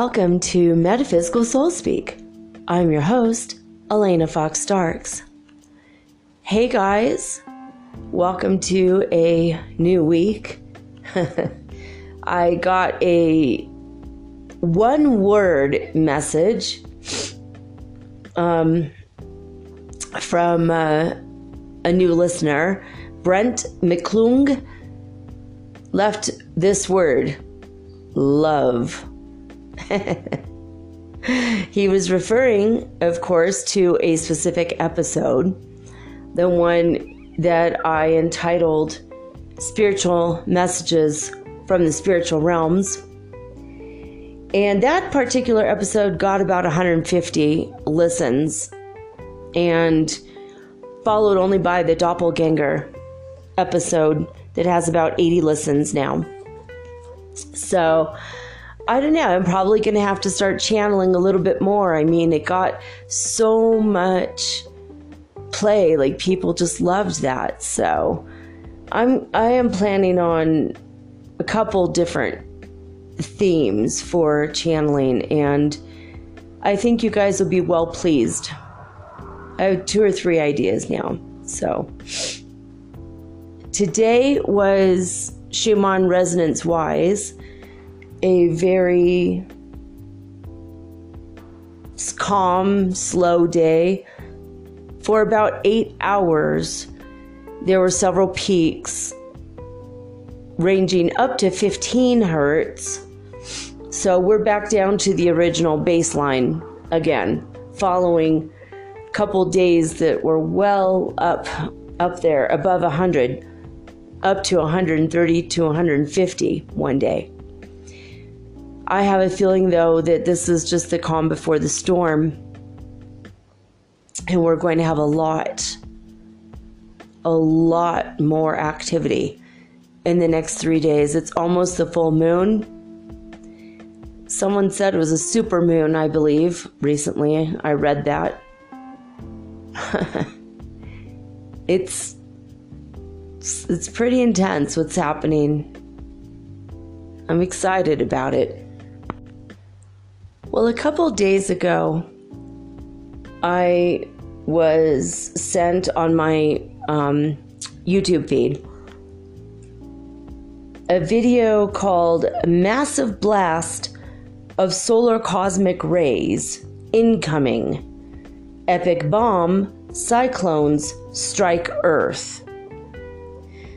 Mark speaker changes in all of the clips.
Speaker 1: Welcome to Metaphysical Soul Speak. I'm your host, Elena Fox Starks. Hey guys, welcome to a new week. I got a one word message um, from uh, a new listener. Brent McClung left this word love. he was referring, of course, to a specific episode, the one that I entitled Spiritual Messages from the Spiritual Realms. And that particular episode got about 150 listens and followed only by the Doppelganger episode that has about 80 listens now. So, I don't know. I'm probably going to have to start channeling a little bit more. I mean, it got so much play. Like people just loved that. So, I'm I am planning on a couple different themes for channeling and I think you guys will be well pleased. I have two or three ideas now. So, today was Schumann Resonance Wise a very calm, slow day. For about eight hours, there were several peaks ranging up to 15 hertz. So we're back down to the original baseline again, following a couple days that were well up up there above 100 up to 130 to 150 one day. I have a feeling, though, that this is just the calm before the storm. And we're going to have a lot, a lot more activity in the next three days. It's almost the full moon. Someone said it was a super moon, I believe, recently. I read that. it's it's pretty intense what's happening. I'm excited about it. Well, a couple days ago, I was sent on my um, YouTube feed a video called Massive Blast of Solar Cosmic Rays Incoming. Epic Bomb Cyclones Strike Earth.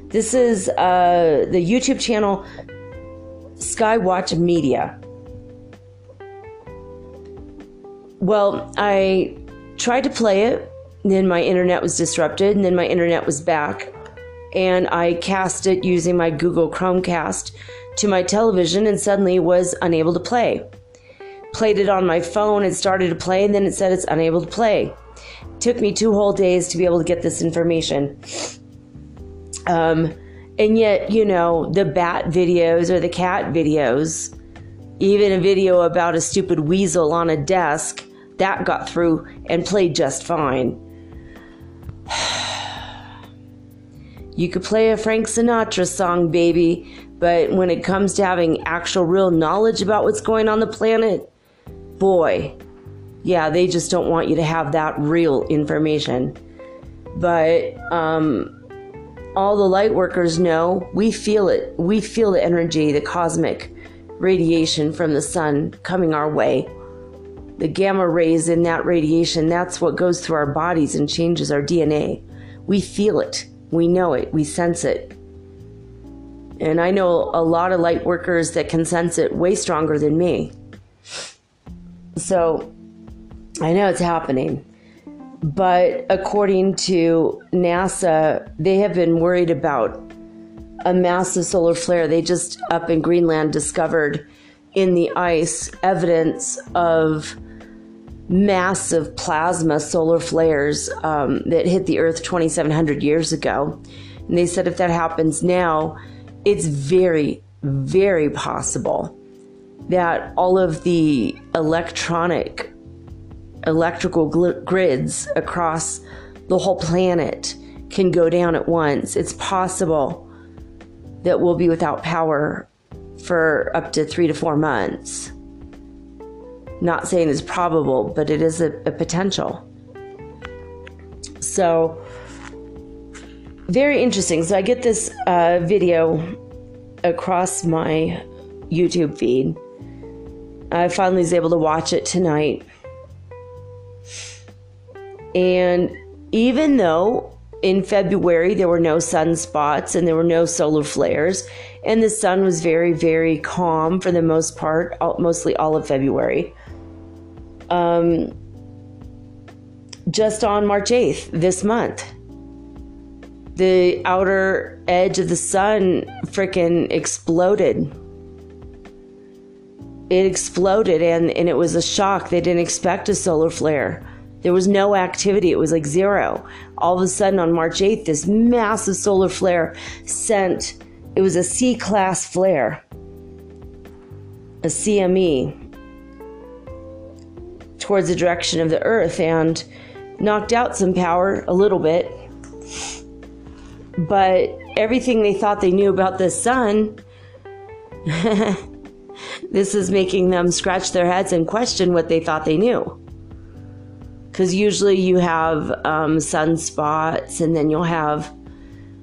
Speaker 1: This is uh, the YouTube channel Skywatch Media. Well, I tried to play it, then my internet was disrupted, and then my internet was back. And I cast it using my Google Chromecast to my television and suddenly was unable to play. Played it on my phone, it started to play, and then it said it's unable to play. took me two whole days to be able to get this information. Um, and yet, you know, the bat videos or the cat videos, even a video about a stupid weasel on a desk that got through and played just fine. you could play a Frank Sinatra song, baby, but when it comes to having actual real knowledge about what's going on the planet, boy, yeah, they just don't want you to have that real information. But um, all the light workers know we feel it. We feel the energy, the cosmic radiation from the sun coming our way the gamma rays in that radiation, that's what goes through our bodies and changes our DNA. We feel it, we know it, we sense it. And I know a lot of light workers that can sense it way stronger than me. So I know it's happening. But according to NASA, they have been worried about a massive solar flare. They just up in Greenland discovered in the ice evidence of massive plasma solar flares um, that hit the Earth 2,700 years ago. And they said if that happens now, it's very, very possible that all of the electronic, electrical gl- grids across the whole planet can go down at once. It's possible that we'll be without power for up to three to four months. Not saying it's probable, but it is a, a potential. So, very interesting. So, I get this uh, video across my YouTube feed. I finally was able to watch it tonight. And even though in February there were no sunspots and there were no solar flares, and the sun was very, very calm for the most part, mostly all of February. Um, just on March 8th, this month, the outer edge of the sun freaking exploded. It exploded and, and it was a shock. They didn't expect a solar flare. There was no activity. It was like zero. All of a sudden on March 8th, this massive solar flare sent, it was a C class flare, a CME, towards the direction of the Earth and knocked out some power a little bit. But everything they thought they knew about the sun, this is making them scratch their heads and question what they thought they knew because usually you have um, sunspots and then you'll have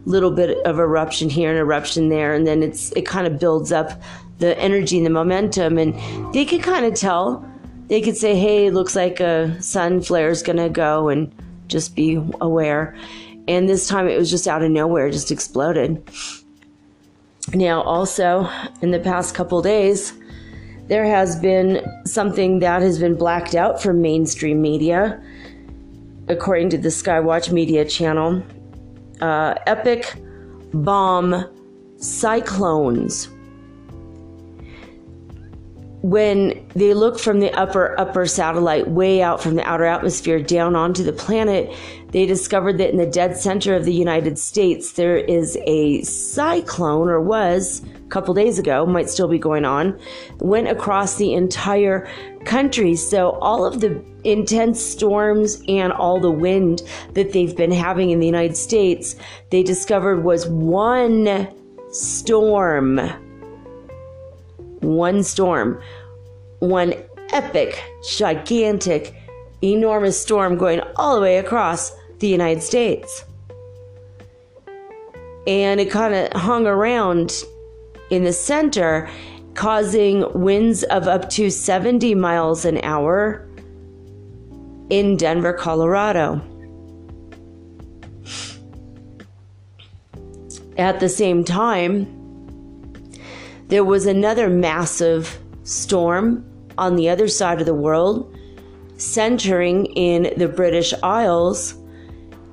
Speaker 1: little bit of eruption here and eruption there and then it's it kind of builds up the energy and the momentum and they could kind of tell they could say hey looks like a sun flare is gonna go and just be aware and this time it was just out of nowhere just exploded now also in the past couple days there has been something that has been blacked out from mainstream media, according to the Skywatch Media channel. Uh, epic bomb cyclones. When they look from the upper upper satellite way out from the outer atmosphere down onto the planet, they discovered that in the dead center of the United States there is a cyclone or was a couple days ago, might still be going on, went across the entire country. So all of the intense storms and all the wind that they've been having in the United States, they discovered was one storm. One storm. One epic, gigantic, enormous storm going all the way across the United States. And it kind of hung around in the center, causing winds of up to 70 miles an hour in Denver, Colorado. At the same time, there was another massive storm on the other side of the world, centering in the British Isles.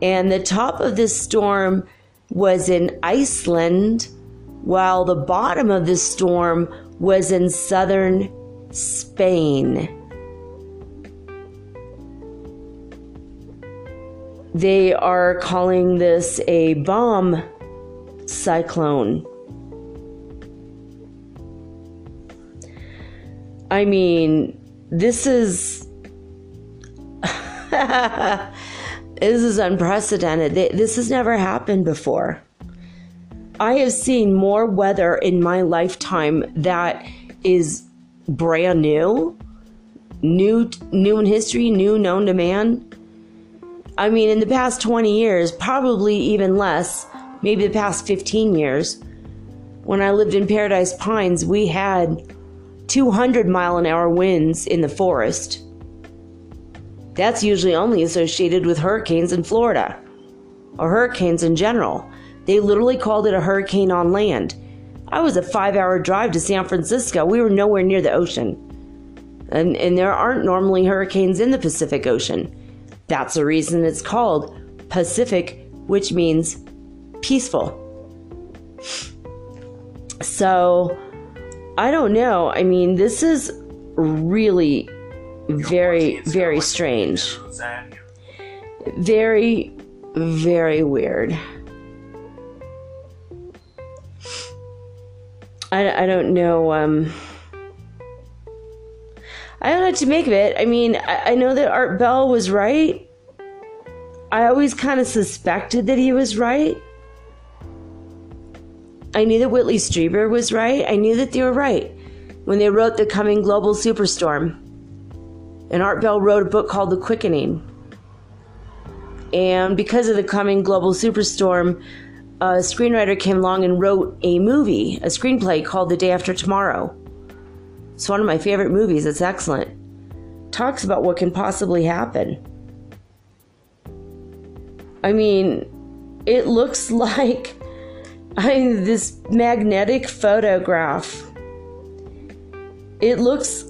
Speaker 1: And the top of this storm was in Iceland while the bottom of the storm was in southern Spain. They are calling this a bomb cyclone. I mean, this is this is unprecedented. This has never happened before. I have seen more weather in my lifetime that is brand new, new, new in history, new known to man. I mean, in the past 20 years, probably even less, maybe the past 15 years, when I lived in Paradise Pines, we had 200 mile an hour winds in the forest. That's usually only associated with hurricanes in Florida or hurricanes in general. They literally called it a hurricane on land. I was a five hour drive to San Francisco. We were nowhere near the ocean. And, and there aren't normally hurricanes in the Pacific Ocean. That's the reason it's called Pacific, which means peaceful. So, I don't know. I mean, this is really very, very strange. Very, very weird. I, I don't know. Um, I don't know what to make of it. I mean, I, I know that Art Bell was right. I always kind of suspected that he was right. I knew that Whitley Strieber was right. I knew that they were right when they wrote The Coming Global Superstorm. And Art Bell wrote a book called The Quickening. And because of The Coming Global Superstorm, a screenwriter came along and wrote a movie, a screenplay called The Day After Tomorrow. It's one of my favorite movies. It's excellent. Talks about what can possibly happen. I mean, it looks like I mean, this magnetic photograph. It looks.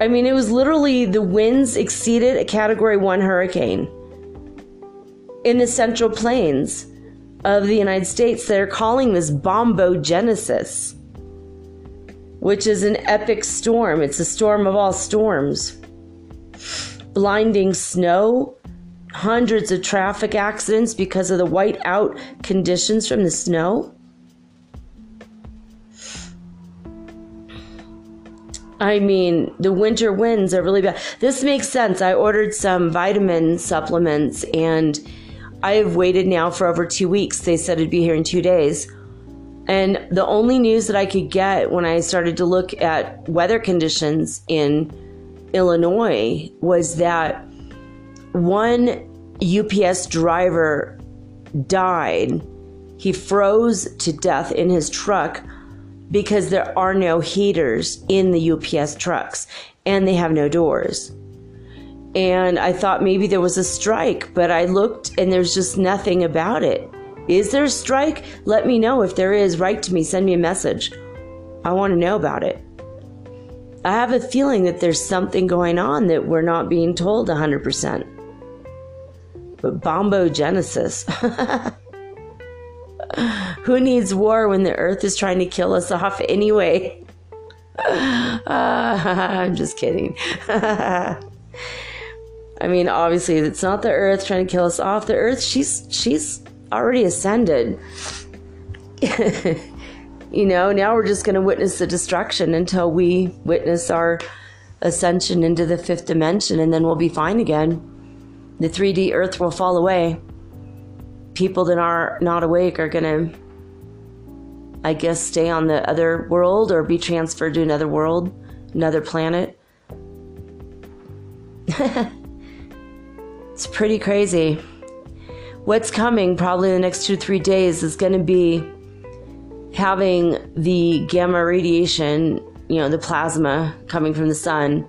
Speaker 1: I mean, it was literally the winds exceeded a category one hurricane in the central plains of the United States. They're calling this bombogenesis, which is an epic storm. It's a storm of all storms. Blinding snow, hundreds of traffic accidents because of the white-out conditions from the snow. I mean, the winter winds are really bad. This makes sense. I ordered some vitamin supplements and I have waited now for over two weeks. They said it'd be here in two days. And the only news that I could get when I started to look at weather conditions in Illinois was that one UPS driver died. He froze to death in his truck because there are no heaters in the UPS trucks and they have no doors. And I thought maybe there was a strike, but I looked and there's just nothing about it. Is there a strike? Let me know if there is. Write to me, send me a message. I want to know about it. I have a feeling that there's something going on that we're not being told 100%. But bombogenesis. Who needs war when the earth is trying to kill us off anyway? Uh, I'm just kidding. I mean, obviously, it's not the earth trying to kill us off. The earth, she's she's already ascended. you know, now we're just going to witness the destruction until we witness our ascension into the fifth dimension, and then we'll be fine again. The 3D earth will fall away. People that are not awake are going to, I guess, stay on the other world or be transferred to another world, another planet. it's pretty crazy what's coming probably in the next two, three days is going to be having the gamma radiation, you know, the plasma coming from the sun.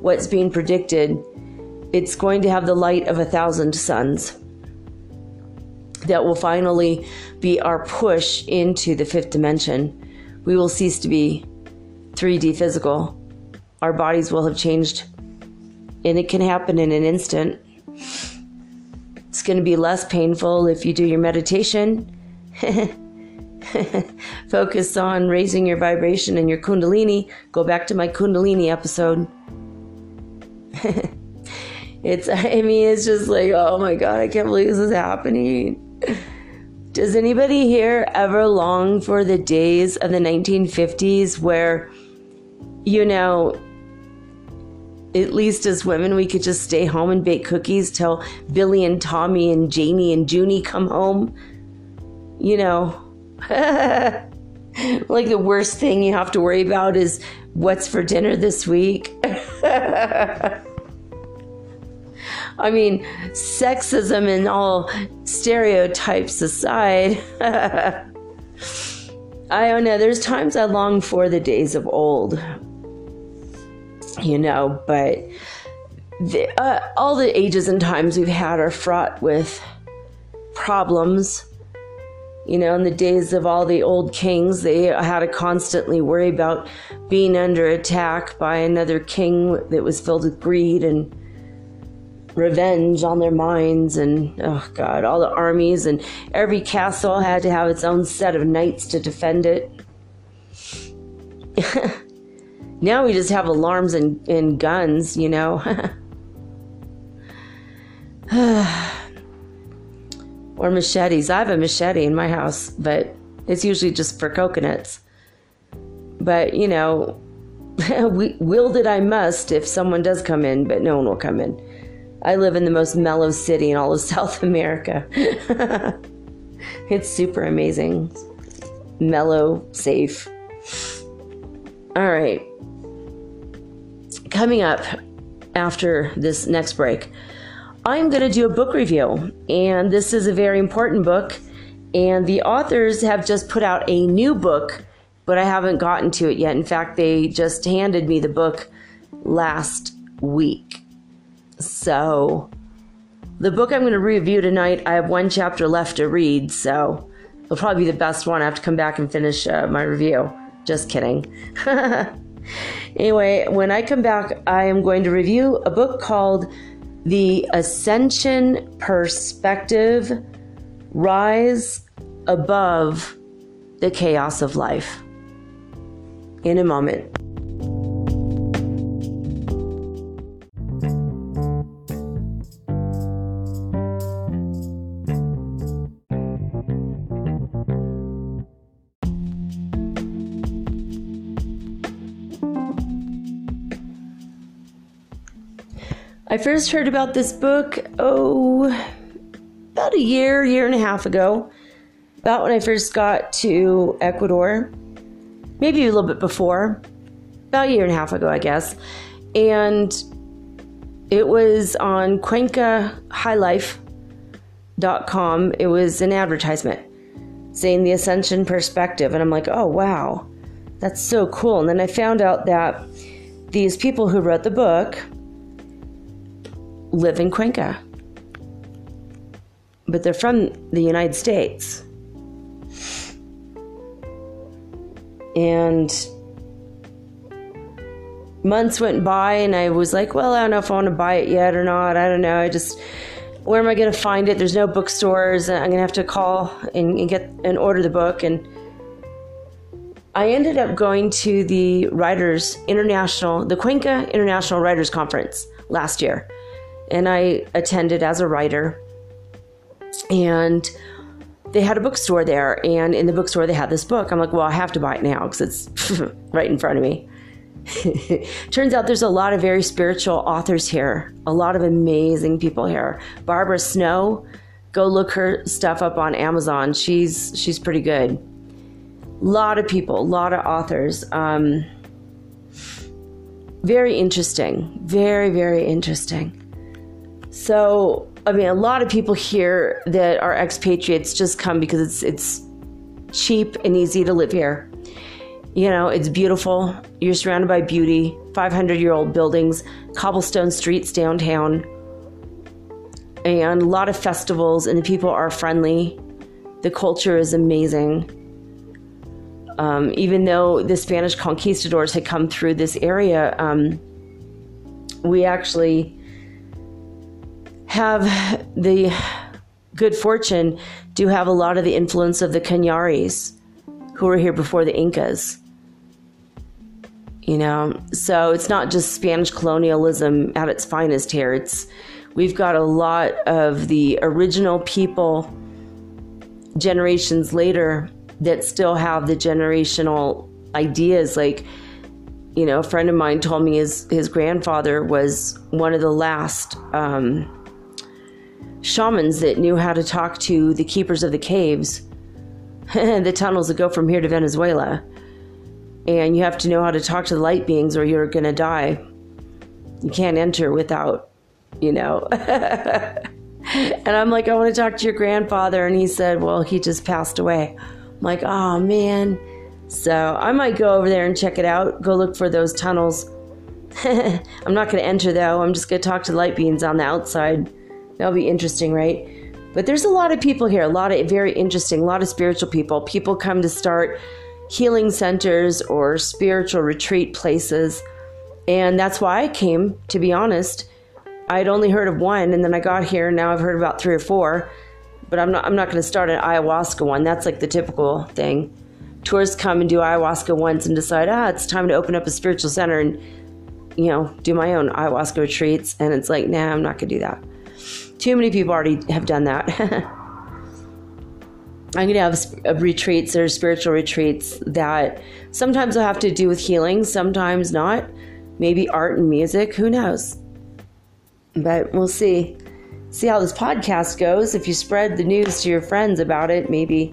Speaker 1: What's being predicted, it's going to have the light of a thousand suns. That will finally be our push into the fifth dimension. We will cease to be 3D physical. Our bodies will have changed. And it can happen in an instant. It's going to be less painful if you do your meditation. Focus on raising your vibration and your Kundalini. Go back to my Kundalini episode. it's, I mean, it's just like, oh my God, I can't believe this is happening. Does anybody here ever long for the days of the 1950s where, you know, at least as women, we could just stay home and bake cookies till Billy and Tommy and Janie and Junie come home. You know, like the worst thing you have to worry about is what's for dinner this week. I mean, sexism and all stereotypes aside. I don't know. There's times I long for the days of old you know, but the, uh, all the ages and times we've had are fraught with problems You know, in the days of all the old kings, they had to constantly worry about being under attack by another king that was filled with greed and revenge on their minds. And oh, God, all the armies and every castle had to have its own set of knights to defend it. now we just have alarms and, and guns, you know. or machetes. I have a machete in my house, but it's usually just for coconuts. But, you know, wield it I must if someone does come in, but no one will come in. I live in the most mellow city in all of South America. it's super amazing. Mellow, safe. All right. Coming up after this next break, I'm going to do a book review, and this is a very important book. And the authors have just put out a new book, but I haven't gotten to it yet. In fact, they just handed me the book last week. So, the book I'm going to review tonight, I have one chapter left to read, so it'll probably be the best one. I have to come back and finish uh, my review. Just kidding. anyway, when I come back, I am going to review a book called the ascension perspective rise above the chaos of life. In a moment. I first heard about this book, oh, about a year, year and a half ago. About when I first got to Ecuador. Maybe a little bit before. About a year and a half ago, I guess. And it was on CuencaHighlife.com. It was an advertisement saying the Ascension Perspective. And I'm like, oh, wow, that's so cool. And then I found out that these people who wrote the book live in Cuenca, but they're from the United States. And months went by, and I was like, well, I don't know if I want to buy it yet or not. I don't know. I just, where am I going to find it? There's no bookstores. I'm going to have to call and, and get and order the book. And I ended up going to the Writers International, the Cuenca International Writers Conference last year and I attended as a writer. And they had a bookstore there, and in the bookstore they had this book. I'm like, well, I have to buy it now because it's right in front of me. Turns out there's a lot of very spiritual authors here, a lot of amazing people here. Barbara Snow, go look her stuff up on Amazon. She's she's pretty good. A lot of people, a lot of authors. Um, very interesting, very very interesting. So, I mean, a lot of people here that are expatriates just come because it's it's cheap and easy to live here. You know, it's beautiful. You're surrounded by beauty, 500 year old buildings, cobblestone streets downtown, and a lot of festivals, and the people are friendly. The culture is amazing. Um, even though the Spanish conquistadors had come through this area, um, we actually have the good fortune to have a lot of the influence of the Cañaris who were here before the Incas. You know, so it's not just Spanish colonialism at its finest here. It's we've got a lot of the original people generations later that still have the generational ideas like you know a friend of mine told me his his grandfather was one of the last um, shamans that knew how to talk to the keepers of the caves, the tunnels that go from here to Venezuela. And you have to know how to talk to the light beings or you're going to die. You can't enter without, you know. and I'm like, I want to talk to your grandfather. And he said, Well, he just passed away. I'm like, Oh, man. So I might go over there and check it out, go look for those tunnels. I'm not going to enter though. I'm just going to talk to light beings on the outside That'll be interesting, right? But there's a lot of people here, a lot of very interesting, a lot of spiritual people. People come to start healing centers or spiritual retreat places. And that's why I came, to be honest. I'd only heard of one and then I got here and now I've heard about three or four. But I'm not I'm not gonna start an ayahuasca one. That's like the typical thing. Tourists come and do ayahuasca once and decide, ah, it's time to open up a spiritual center and you know, do my own ayahuasca retreats. And it's like, nah, I'm not gonna do that. Too many people already have done that. I'm going to have uh, retreats or spiritual retreats that sometimes will have to do with healing, sometimes not. Maybe art and music, who knows? But we'll see. See how this podcast goes. If you spread the news to your friends about it, maybe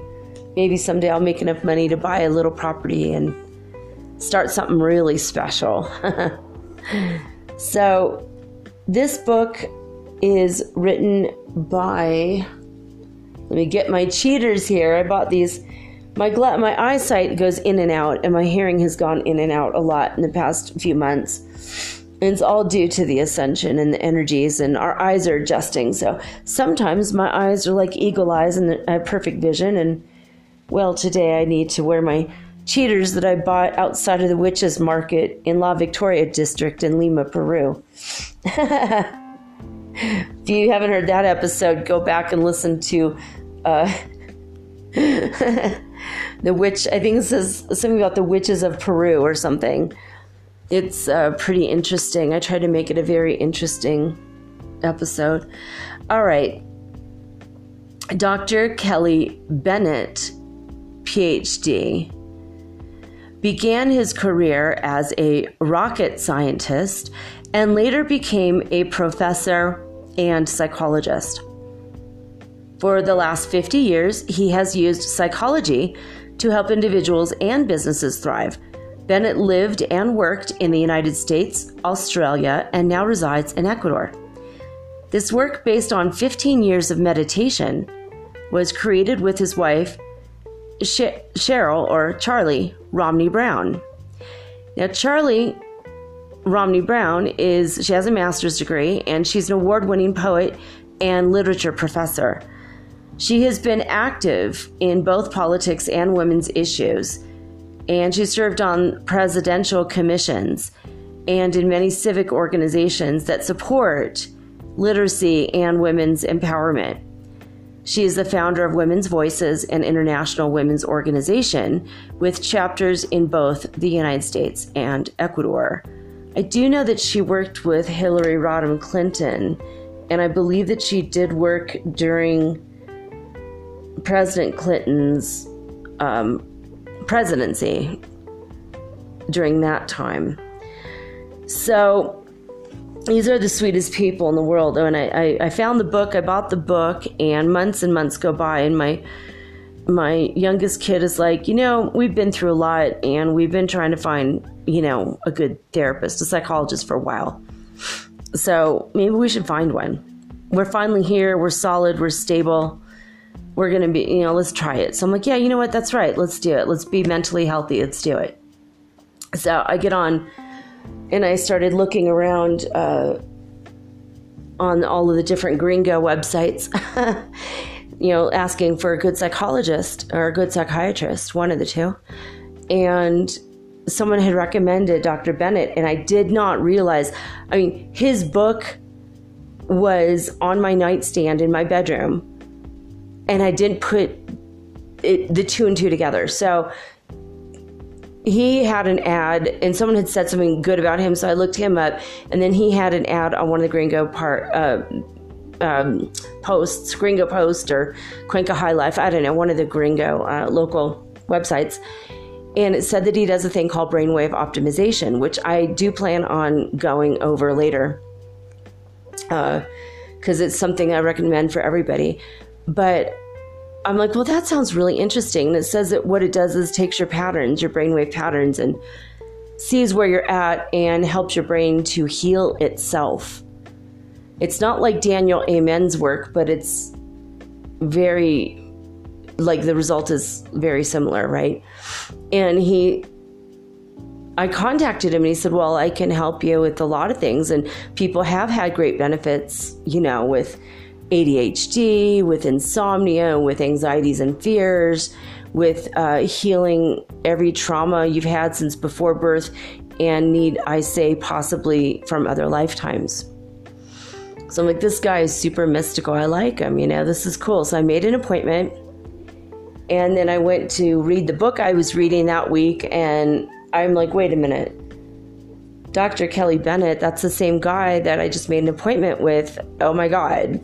Speaker 1: maybe someday I'll make enough money to buy a little property and start something really special. so, this book is written by. Let me get my cheaters here. I bought these. My gla- my eyesight goes in and out, and my hearing has gone in and out a lot in the past few months. And it's all due to the ascension and the energies, and our eyes are adjusting. So sometimes my eyes are like eagle eyes and I have perfect vision. And well, today I need to wear my cheaters that I bought outside of the Witches Market in La Victoria District in Lima, Peru. if you haven't heard that episode, go back and listen to uh, the witch. I think it says something about the witches of Peru or something. It's uh, pretty interesting. I tried to make it a very interesting episode. All right. Dr. Kelly Bennett, PhD, began his career as a rocket scientist and later became a professor and psychologist. For the last 50 years, he has used psychology to help individuals and businesses thrive. Bennett lived and worked in the United States, Australia, and now resides in Ecuador. This work, based on 15 years of meditation, was created with his wife, Cheryl or Charlie Romney Brown. Now, Charlie Romney Brown is she has a master's degree and she's an award-winning poet and literature professor. She has been active in both politics and women's issues, and she served on presidential commissions and in many civic organizations that support literacy and women's empowerment. She is the founder of Women's Voices, an international women's organization with chapters in both the United States and Ecuador. I do know that she worked with Hillary Rodham Clinton, and I believe that she did work during President Clinton's um, presidency during that time. So these are the sweetest people in the world. And I, I, I found the book, I bought the book, and months and months go by, and my my youngest kid is like, you know, we've been through a lot and we've been trying to find, you know, a good therapist, a psychologist for a while. So maybe we should find one. We're finally here. We're solid. We're stable. We're going to be, you know, let's try it. So I'm like, yeah, you know what? That's right. Let's do it. Let's be mentally healthy. Let's do it. So I get on and I started looking around uh, on all of the different gringo websites. you know, asking for a good psychologist or a good psychiatrist, one of the two. And someone had recommended Dr. Bennett, and I did not realize. I mean, his book was on my nightstand in my bedroom, and I didn't put it, the two and two together. So he had an ad, and someone had said something good about him, so I looked him up, and then he had an ad on one of the Gringo part. Uh, um, posts, Gringo Post or Cuenca High Life, I don't know, one of the Gringo uh, local websites. And it said that he does a thing called brainwave optimization, which I do plan on going over later because uh, it's something I recommend for everybody. But I'm like, well, that sounds really interesting. And it says that what it does is takes your patterns, your brainwave patterns, and sees where you're at and helps your brain to heal itself. It's not like Daniel Amen's work, but it's very like the result is very similar, right? And he I contacted him and he said, Well, I can help you with a lot of things. And people have had great benefits, you know, with ADHD, with insomnia, with anxieties and fears, with uh, healing every trauma you've had since before birth and need, I say, possibly from other lifetimes. So I'm like, this guy is super mystical. I like him, you know, this is cool. So I made an appointment and then I went to read the book I was reading that week and I'm like, wait a minute. Dr. Kelly Bennett, that's the same guy that I just made an appointment with. Oh my God.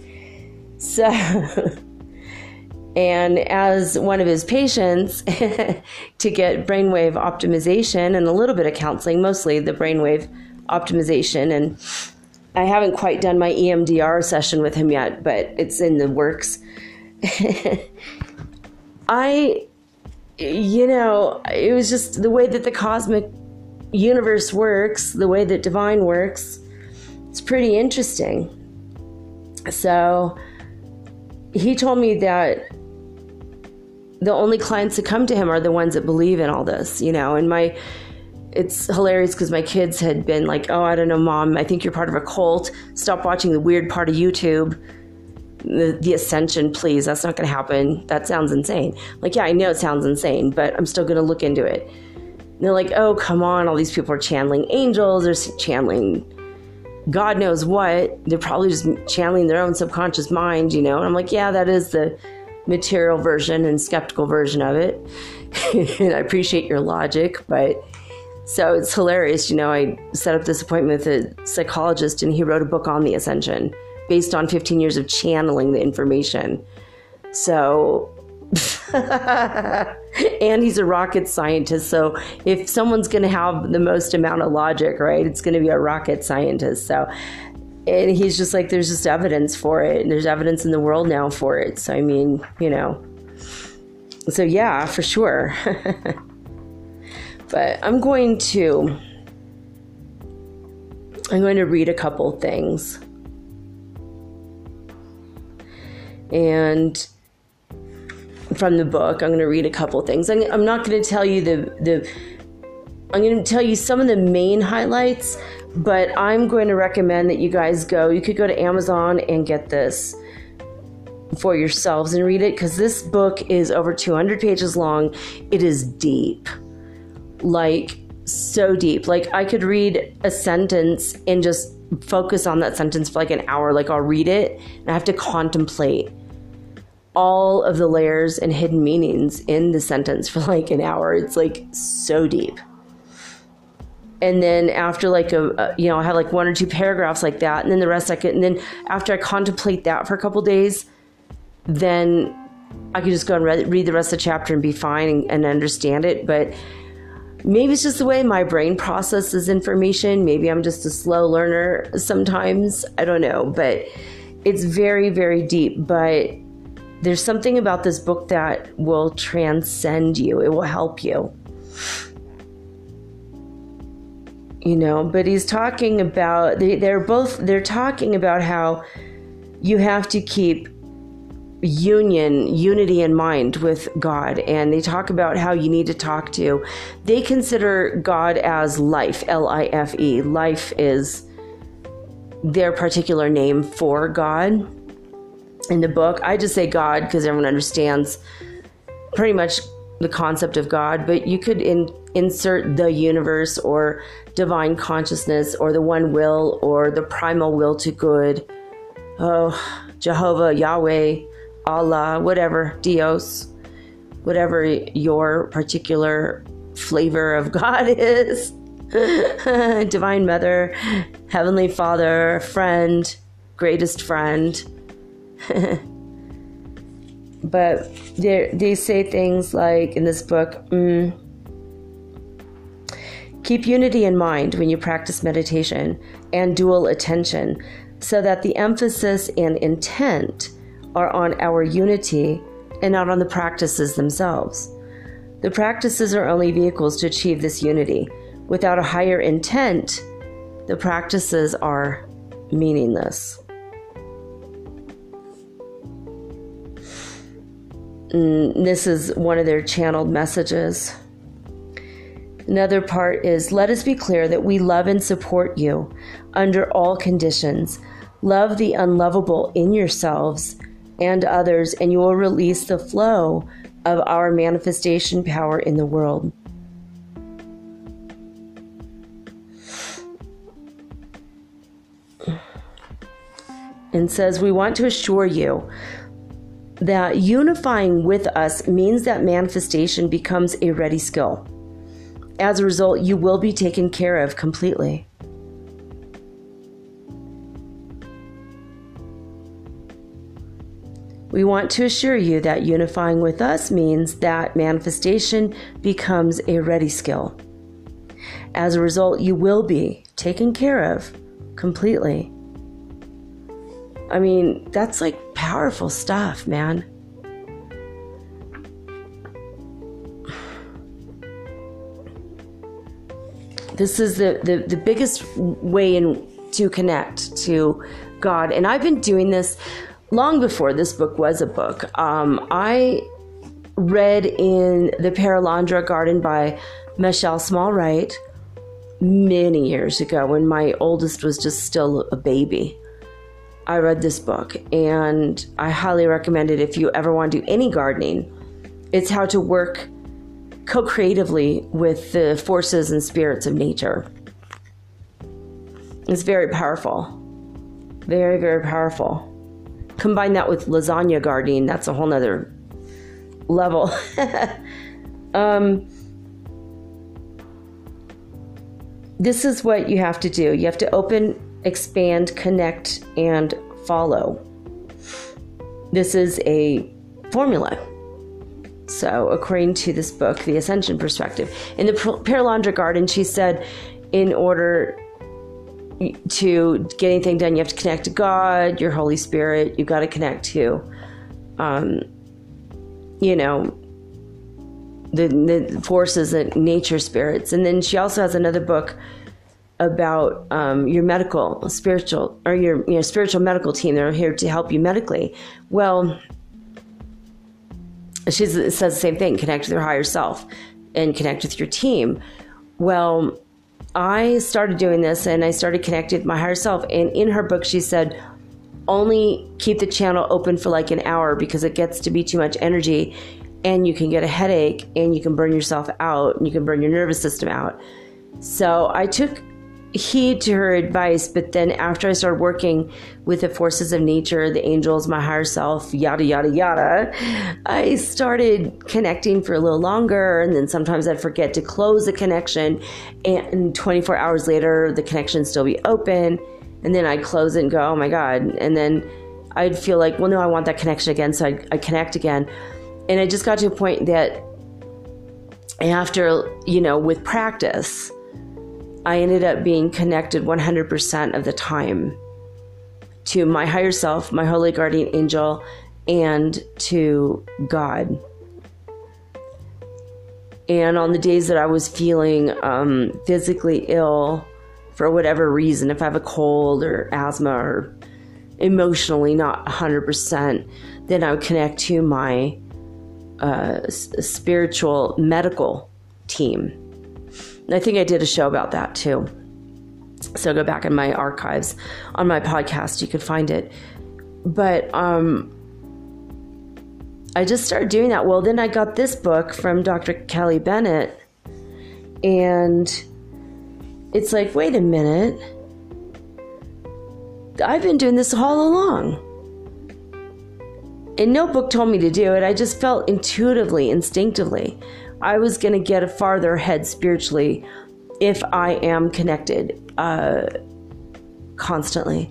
Speaker 1: So, and as one of his patients to get brainwave optimization and a little bit of counseling, mostly the brainwave optimization. And I haven't quite done my EMDR session with him yet, but it's in the works. I, you know, it was just the way that the cosmic universe works, the way that divine works. It's pretty interesting. So, he told me that the only clients that come to him are the ones that believe in all this, you know, and my it's hilarious because my kids had been like, "Oh, I don't know, mom. I think you're part of a cult. Stop watching the weird part of YouTube. The, the ascension, please. That's not going to happen. That sounds insane." Like, yeah, I know it sounds insane, but I'm still going to look into it. And they're like, "Oh, come on! All these people are channeling angels. They're channeling God knows what. They're probably just channeling their own subconscious mind, you know. And I'm like, yeah, that is the material version and skeptical version of it. and I appreciate your logic, but so it's hilarious. You know, I set up this appointment with a psychologist and he wrote a book on the ascension based on 15 years of channeling the information. So and he's a rocket scientist. So if someone's going to have the most amount of logic, right, it's going to be a rocket scientist. So, and he's just like, there's just evidence for it. And there's evidence in the world now for it. So, I mean, you know, so yeah, for sure. but I'm going to, I'm going to read a couple things. And from the book. I'm going to read a couple things. I'm, not going to tell you the the. I'm going to tell you some of the main highlights, but I'm going to recommend that you guys go. You could go to Amazon and get this for yourselves and read it because this book is over 200 pages long. It is deep, like so deep. Like I could read a sentence and just focus on that sentence for like an hour. Like I'll read it and I have to contemplate all of the layers and hidden meanings in the sentence for like an hour. It's like so deep. And then after like a, a you know, I have like one or two paragraphs like that, and then the rest I could, and then after I contemplate that for a couple days, then I could just go and read, read the rest of the chapter and be fine and, and understand it. But maybe it's just the way my brain processes information. Maybe I'm just a slow learner sometimes. I don't know, but it's very, very deep. But there's something about this book that will transcend you, it will help you. You know, but he's talking about, they, they're both, they're talking about how you have to keep union, unity in mind with God. And they talk about how you need to talk to. They consider God as life, L I F E. Life is their particular name for God in the book. I just say God because everyone understands pretty much the concept of God, but you could in, insert the universe or divine consciousness or the one will or the primal will to good. Oh, Jehovah, Yahweh, Allah, whatever, Dios, whatever your particular flavor of God is. Divine Mother, Heavenly Father, friend, greatest friend but they say things like in this book mm, keep unity in mind when you practice meditation and dual attention so that the emphasis and intent are on our unity and not on the practices themselves. The practices are only vehicles to achieve this unity. Without a higher intent, the practices are meaningless. And this is one of their channeled messages. Another part is let us be clear that we love and support you under all conditions. Love the unlovable in yourselves and others, and you will release the flow of our manifestation power in the world. And says, We want to assure you that unifying with us means that manifestation becomes a ready skill. As a result, you will be taken care of completely. We want to assure you that unifying with us means that manifestation becomes a ready skill. As a result, you will be taken care of completely. I mean, that's like powerful stuff, man. This is the, the, the biggest way in to connect to God. And I've been doing this long before this book was a book. Um, I read in The Perelandra Garden by Machaelle Small-Wright many years ago when my oldest was just still a baby. I read this book and I highly recommend it if you ever want to do any gardening. It's how to work co creatively with the forces and spirits of nature. It's very powerful. Very, very powerful. Combine that with lasagna gardening, that's a whole nother level. um, this is what you have to do you have to open, expand, connect, and follow. This is a formula. So, according to this book, The Ascension Perspective, in the Perelandra Garden, she said, in order to get anything done, you have to connect to God, your Holy Spirit. You've got to connect to, um, you know, the, the forces and nature spirits. And then she also has another book about um, your medical, spiritual, or your you know, spiritual medical team. They're here to help you medically. Well, she says the same thing connect with your higher self and connect with your team. Well, I started doing this and I started connecting with my higher self. And in her book, she said, only keep the channel open for like an hour because it gets to be too much energy and you can get a headache and you can burn yourself out and you can burn your nervous system out. So I took heed to her advice, but then after I started working with the forces of nature, the angels, my higher self, yada, yada, yada, I started connecting for a little longer. And then sometimes I'd forget to close the connection. And 24 hours later, the connection still be open. And then I'd close it and go, oh my God. And then I'd feel like, well, no, I want that connection again. So I'd, I'd connect again. And I just got to a point that after, you know, with practice, I ended up being connected 100% of the time to my higher self, my holy guardian angel, and to God. And on the days that I was feeling um, physically ill for whatever reason, if I have a cold or asthma or emotionally not 100%, then I would connect to my uh, spiritual medical team I think I did a show about that too. So go back in my archives on my podcast, you could find it. But um, I just started doing that. Well, then I got this book from Dr. Kelly Bennett, and it's like, wait a minute. I've been doing this all along. And no book told me to do it. I just felt intuitively, instinctively. I was going to get a farther ahead spiritually if I am connected uh, constantly.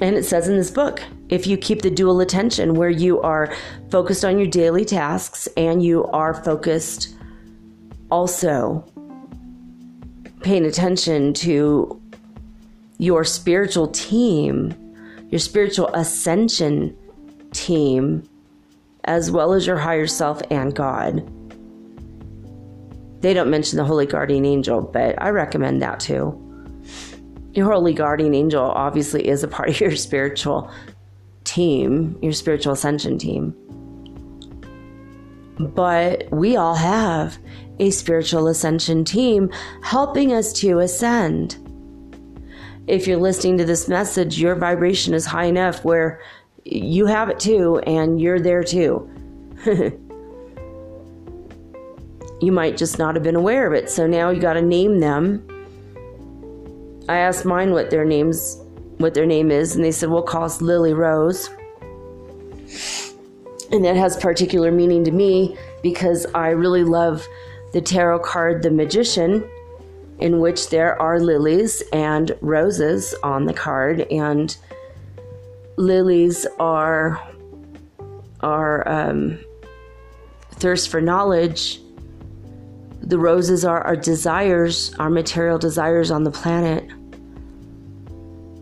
Speaker 1: And it says in this book if you keep the dual attention where you are focused on your daily tasks and you are focused also paying attention to your spiritual team, your spiritual ascension team, as well as your higher self and God. They don't mention the Holy Guardian Angel, but I recommend that too. Your Holy Guardian Angel obviously is a part of your spiritual team, your spiritual ascension team. But we all have a spiritual ascension team helping us to ascend. if you're listening to this message, your vibration is high enough where you have it too and you're there too. you might just not have been aware of it. So now you got to name them. I asked mine what their names what their name is and they said we'll call us Lily Rose. And that has particular meaning to me because I really love the tarot card The Magician in which there are lilies and roses on the card and lilies are are um, thirst for knowledge. The roses are our desires our material desires on the planet.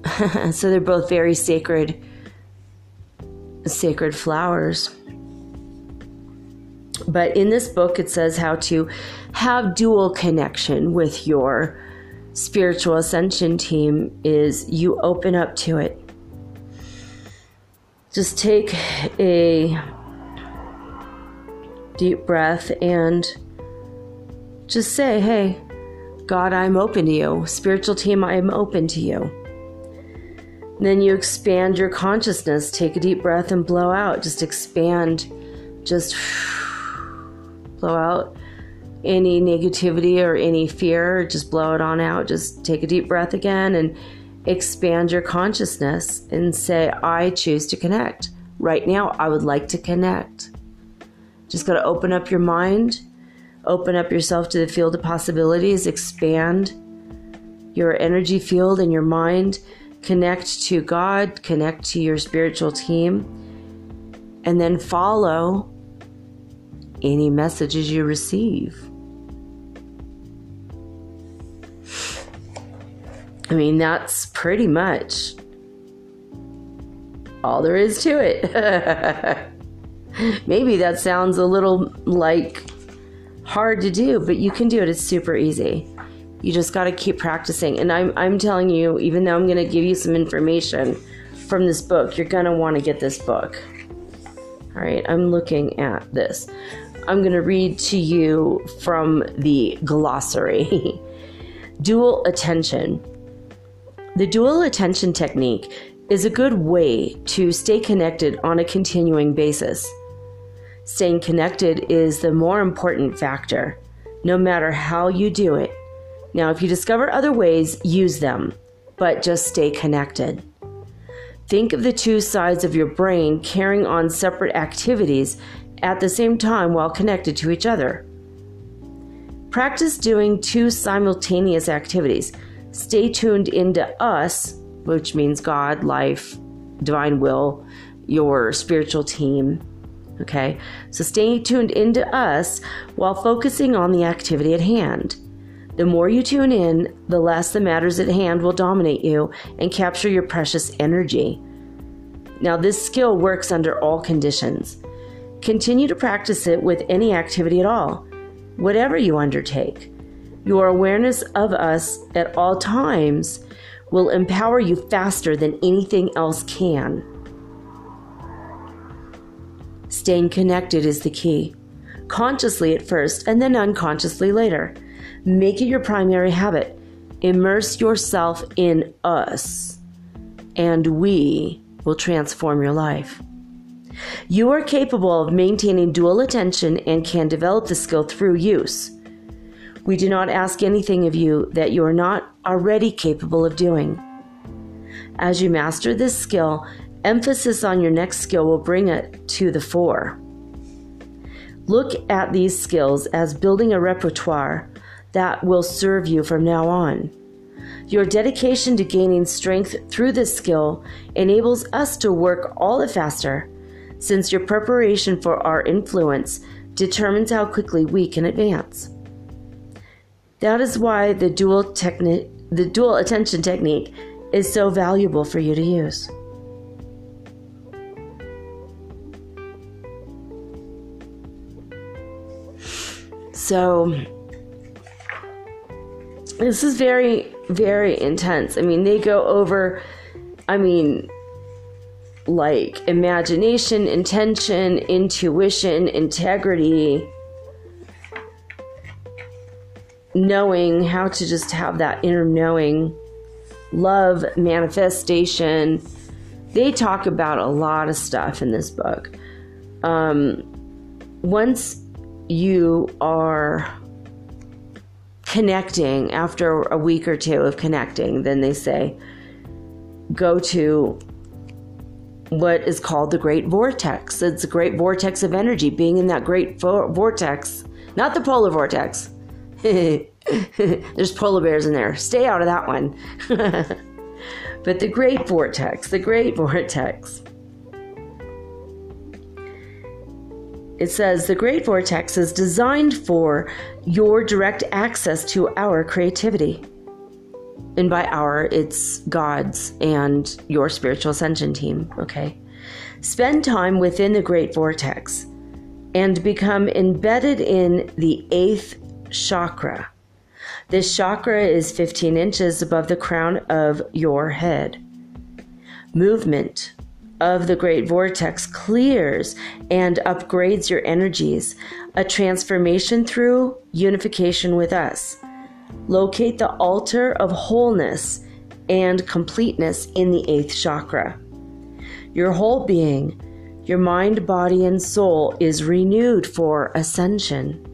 Speaker 1: So they're both very sacred sacred flowers. But in this book, it says how to have dual connection with your spiritual ascension team is you open up to it. Just take a deep breath and just say, Hey, God, I'm open to you. Spiritual team, I'm open to you. And then you expand your consciousness. Take a deep breath and blow out. Just expand. Just blow out any negativity or any fear, just blow it on out. Just take a deep breath again and expand your consciousness and say, I choose to connect. Right now, I would like to connect. Just got to open up your mind, open up yourself to the field of possibilities, expand your energy field and your mind, connect to God, connect to your spiritual team, and then follow any messages you receive. I mean, that's pretty much all there is to it. Maybe that sounds a little like hard to do, but you can do it. It's super easy. You just got to keep practicing. And I'm, I'm telling you, even though I'm going to give you some information from this book, you're going to want to get this book. All right, I'm looking at this. I'm going to read to you from the glossary Dual attention. The dual attention technique is a good way to stay connected on a continuing basis. Staying connected is the more important factor, no matter how you do it. Now, if you discover other ways, use them, but just stay connected. Think of the two sides of your brain carrying on separate activities at the same time while connected to each other. Practice doing two simultaneous activities. Stay tuned into us, which means God, life, divine will, your spiritual team. Okay, so stay tuned into us while focusing on the activity at hand. The more you tune in, the less the matters at hand will dominate you and capture your precious energy. Now, this skill works under all conditions. Continue to practice it with any activity at all, whatever you undertake. Your awareness of us at all times will empower you faster than anything else can. Staying connected is the key. Consciously at first and then unconsciously later. Make it your primary habit. Immerse yourself in us, and we will transform your life. You are capable of maintaining dual attention and can develop the skill through use. We do not ask anything of you that you are not already capable of doing. As you master this skill, emphasis on your next skill will bring it to the fore. Look at these skills as building a repertoire that will serve you from now on. Your dedication to gaining strength through this skill enables us to work all the faster since your preparation for our influence determines how quickly we can advance. That is why the dual technique the dual attention technique is so valuable for you to use. So this is very very intense. I mean, they go over I mean, like imagination, intention, intuition, integrity, knowing how to just have that inner knowing love, manifestation. They talk about a lot of stuff in this book. Um, once you are connecting after a week or two of connecting, then they say go to what is called the great vortex. It's a great vortex of energy, being in that great vo- vortex, not the polar vortex. There's polar bears in there. Stay out of that one. but the great vortex, the great vortex. It says the Great Vortex is designed for your direct access to our creativity. And by our, it's God's and your spiritual ascension team, okay? Spend time within the Great Vortex and become embedded in the eighth chakra. This chakra is 15 inches above the crown of your head. Movement, of the great vortex clears and upgrades your energies, a transformation through unification with us. Locate the altar of wholeness and completeness in the eighth chakra. Your whole being, your mind, body, and soul is renewed for ascension.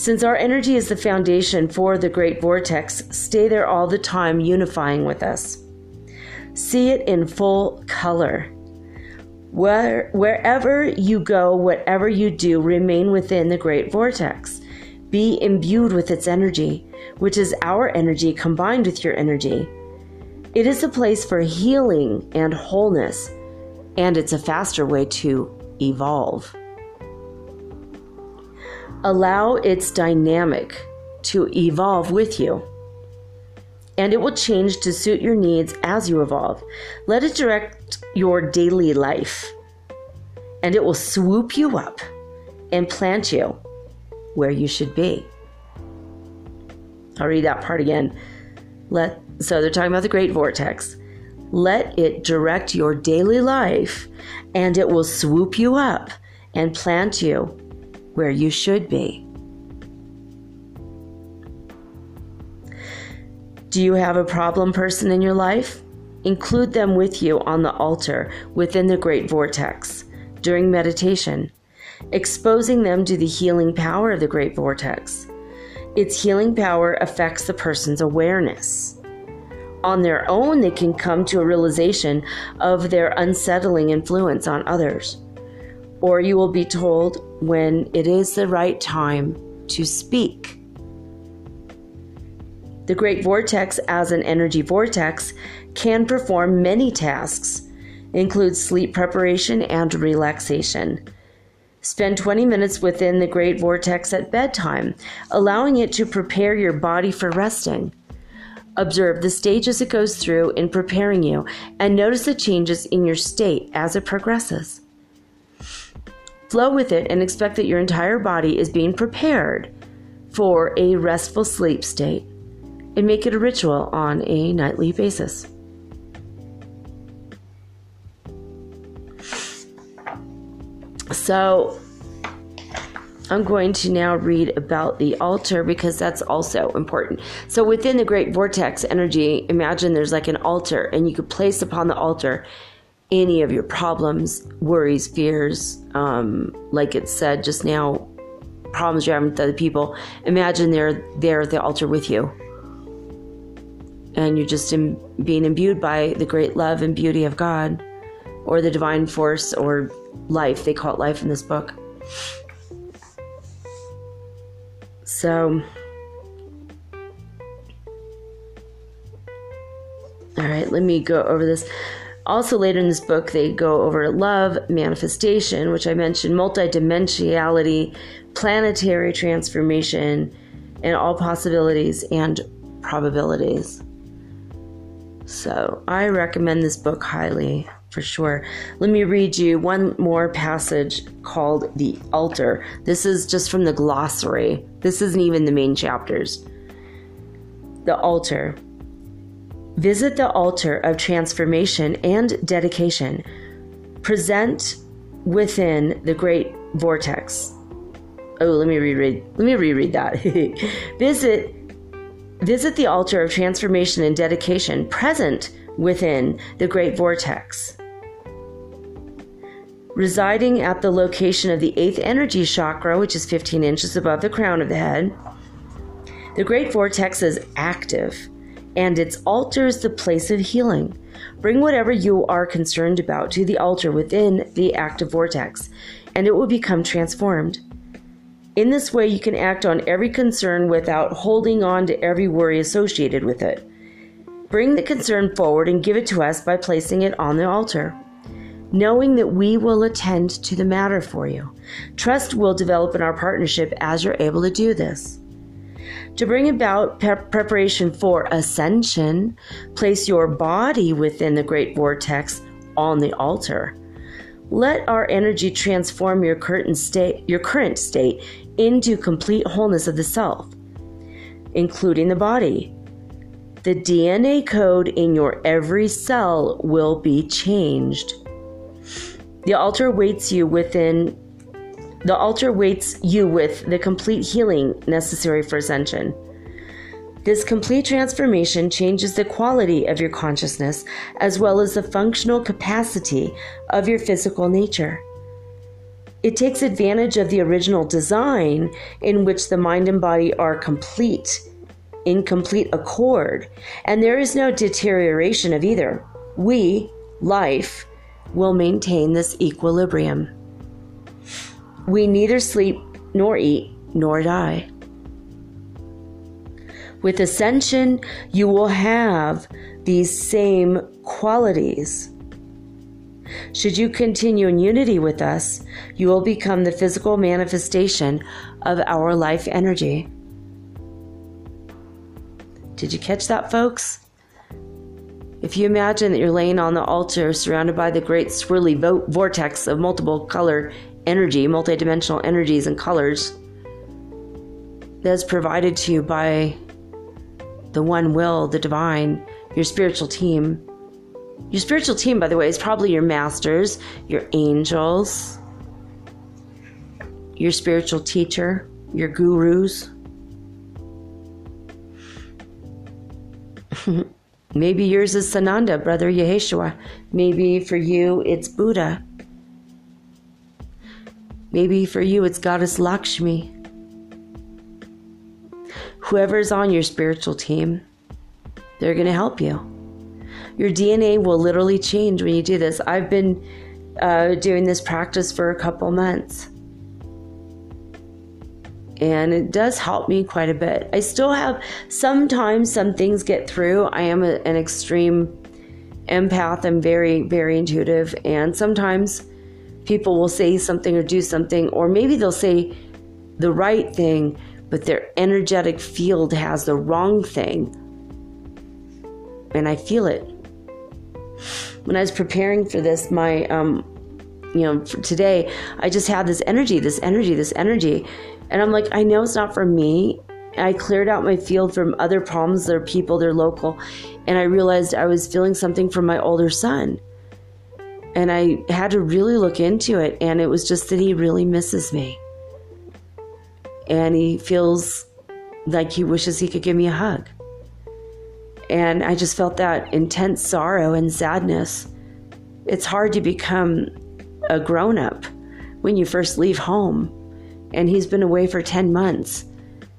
Speaker 1: Since our energy is the foundation for the great vortex, stay there all the time, unifying with us. See it in full color. Where, wherever you go, whatever you do, remain within the great vortex. Be imbued with its energy, which is our energy combined with your energy. It is a place for healing and wholeness, and it's a faster way to evolve. Allow its dynamic to evolve with you and it will change to suit your needs as you evolve. Let it direct your daily life, and it will swoop you up and plant you where you should be. I'll read that part again. Let so they're talking about the great vortex. Let it direct your daily life, and it will swoop you up and plant you where you should be. Do you have a problem person in your life? Include them with you on the altar within the great vortex during meditation, exposing them to the healing power of the great vortex. Its healing power affects the person's awareness. On their own, they can come to a realization of their unsettling influence on others. Or you will be told when it is the right time to speak. The Great Vortex, as an energy vortex, can perform many tasks, include sleep preparation and relaxation. Spend 20 minutes within the Great Vortex at bedtime, allowing it to prepare your body for resting. Observe the stages it goes through in preparing you and notice the changes in your state as it progresses. Flow with it and expect that your entire body is being prepared for a restful sleep state and make it a ritual on a nightly basis. So, I'm going to now read about the altar because that's also important. So, within the great vortex energy, imagine there's like an altar, and you could place upon the altar any of your problems, worries, fears, um, like it said just now, problems you're having with other people. Imagine they're there at the altar with you and you're just in, being imbued by the great love and beauty of God or the divine force or life. They call it life in this book. So, all right, let me go over this. Also, later in this book, they go over love, manifestation, which I mentioned, multidimensionality, planetary transformation, and all possibilities and probabilities. So I recommend this book highly for sure. Let me read you one more passage called The Altar. This is just from the glossary. This isn't even the main chapters. The Altar. Visit the altar of transformation and dedication. Present within the great vortex. Oh, let me reread. Let me reread that. Visit Visit the altar of transformation and dedication present within the Great Vortex. Residing at the location of the eighth energy chakra, which is 15 inches above the crown of the head, the Great Vortex is active and its altar is the place of healing. Bring whatever you are concerned about to the altar within the active vortex, and it will become transformed. In this way, you can act on every concern without holding on to every worry associated with it. Bring the concern forward and give it to us by placing it on the altar knowing that we will attend to the matter for you. Trust will develop in our partnership as you're able to do this. To bring about pre- preparation for ascension, place your body within the great vortex on the altar. Let our energy transform your current state, your current state into complete wholeness of the self, including the body. The DNA code in your every cell will be changed. The altar waits you within the altar waits you with the complete healing necessary for ascension. This complete transformation changes the quality of your consciousness as well as the functional capacity of your physical nature. It takes advantage of the original design in which the mind and body are complete, in complete accord, and there is no deterioration of either. We, life, will maintain this equilibrium. We neither sleep nor eat nor die. With ascension, you will have these same qualities. Should you continue in unity with us, you will become the physical manifestation of our life energy. Did you catch that, folks? If you imagine that you're laying on the altar surrounded by the great swirly vo- vortex of multiple color energy, multidimensional energies and colors that's provided to you by the one will, the divine, your spiritual team. Your spiritual team, by the way, is probably your masters, your angels, your spiritual teacher, your gurus. Maybe yours is Sananda, Brother Yeshua. Maybe for you it's Buddha. Maybe for you it's Goddess Lakshmi. Whoever's on your spiritual team, they're going to help you. Your DNA will literally change when you do this. I've been uh, doing this practice for a couple months and it does help me quite a bit. I still have sometimes some things get through. I am a, an extreme empath. I'm very, very intuitive, and sometimes people will say something or do something, or maybe they'll say the right thing, but their energetic field has the wrong thing. And I feel it. When I was preparing for this, my um, you know, today, I just had this energy, this energy, this energy. And I'm like, I know it's not for me. I cleared out my field from other problems, their people, their local, and I realized I was feeling something from my older son. And I had to really look into it, and it was just that he really misses me. And he feels like he wishes he could give me a hug. And I just felt that intense sorrow and sadness. It's hard to become a grown up when you first leave home and he's been away for 10 months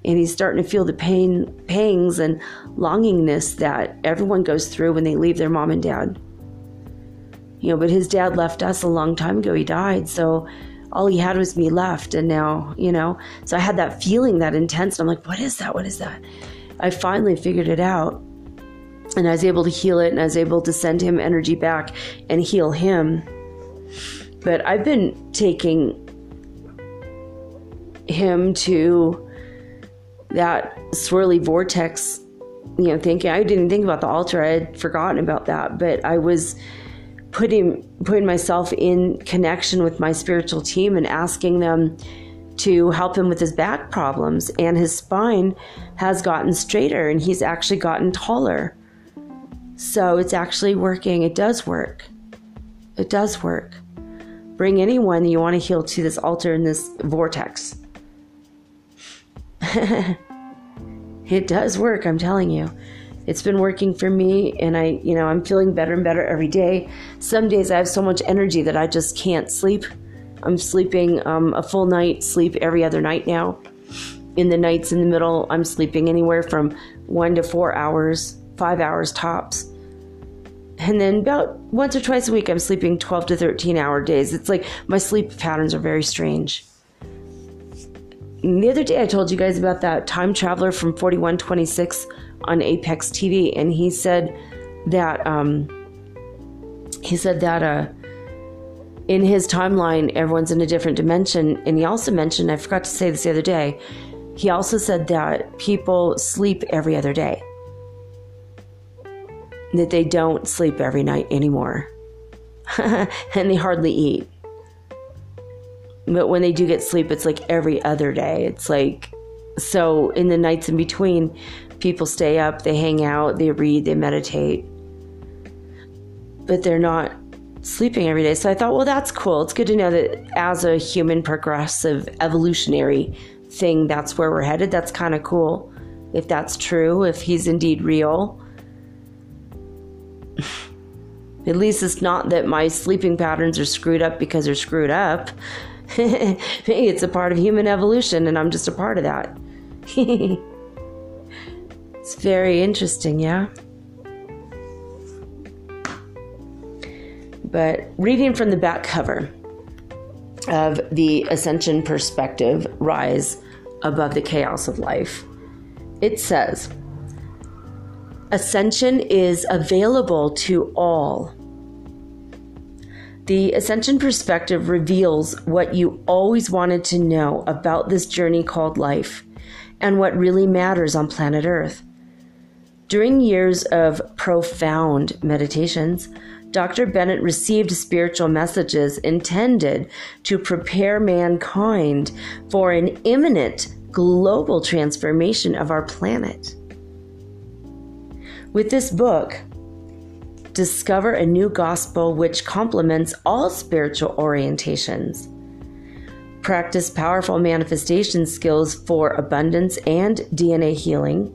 Speaker 1: and he's starting to feel the pain pangs and longingness that everyone goes through when they leave their mom and dad you know but his dad left us a long time ago. He died. So all he had was me left. And now you know so i had that feeling that intense i'm like what is that? What is that? I finally figured it out. And i was able to heal it and i was able to send him energy back and heal him. But i've been taking him to that swirly vortex, you know, thinking I didn't think about the altar. I had forgotten about that, but I was putting putting myself in connection with my spiritual team and asking them to help him with his back problems and his spine has gotten straighter and he's actually gotten taller. So it's actually working. It does work. It does work. Bring anyone you want to heal to this altar in this vortex. it does work, I'm telling you. It's been working for me and I, you know, I'm feeling better and better every day. Some days I have so much energy that I just can't sleep. I'm sleeping um, a full night sleep every other night now. In the nights in the middle, I'm sleeping anywhere from one to four hours, five hours tops. And then about once or twice a week, I'm sleeping 12 to 13 hour days. It's like my sleep patterns are very strange. And the other day, I told you guys about that time traveler from 4126 on Apex TV, and he said that um, he said that uh, in his timeline, everyone's in a different dimension. And he also mentioned, I forgot to say this the other day, he also said that people sleep every other day that they don't sleep every night anymore. and they hardly eat. But when they do get sleep, it's like every other day. It's like, so in the nights in between, people stay up, they hang out, they read, they meditate. But they're not sleeping every day. So I thought, well, that's cool. It's good to know that as a human progressive evolutionary thing, that's where we're headed. That's kind of cool. If that's true, if he's indeed real At least it's not that my sleeping patterns are screwed up because they're screwed up. it's a part of human evolution, and I'm just a part of that. it's very interesting, yeah? But reading from the back cover of the Ascension Perspective Rise Above the Chaos of Life, it says, Ascension is available to all. The Ascension perspective reveals what you always wanted to know about this journey called life and what really matters on planet Earth. During years of profound meditations, Dr. Bennett received spiritual messages intended to prepare mankind for an imminent global transformation of our planet. With this book, discover a new gospel which complements all spiritual orientations. Practice powerful manifestation skills for abundance and DNA healing.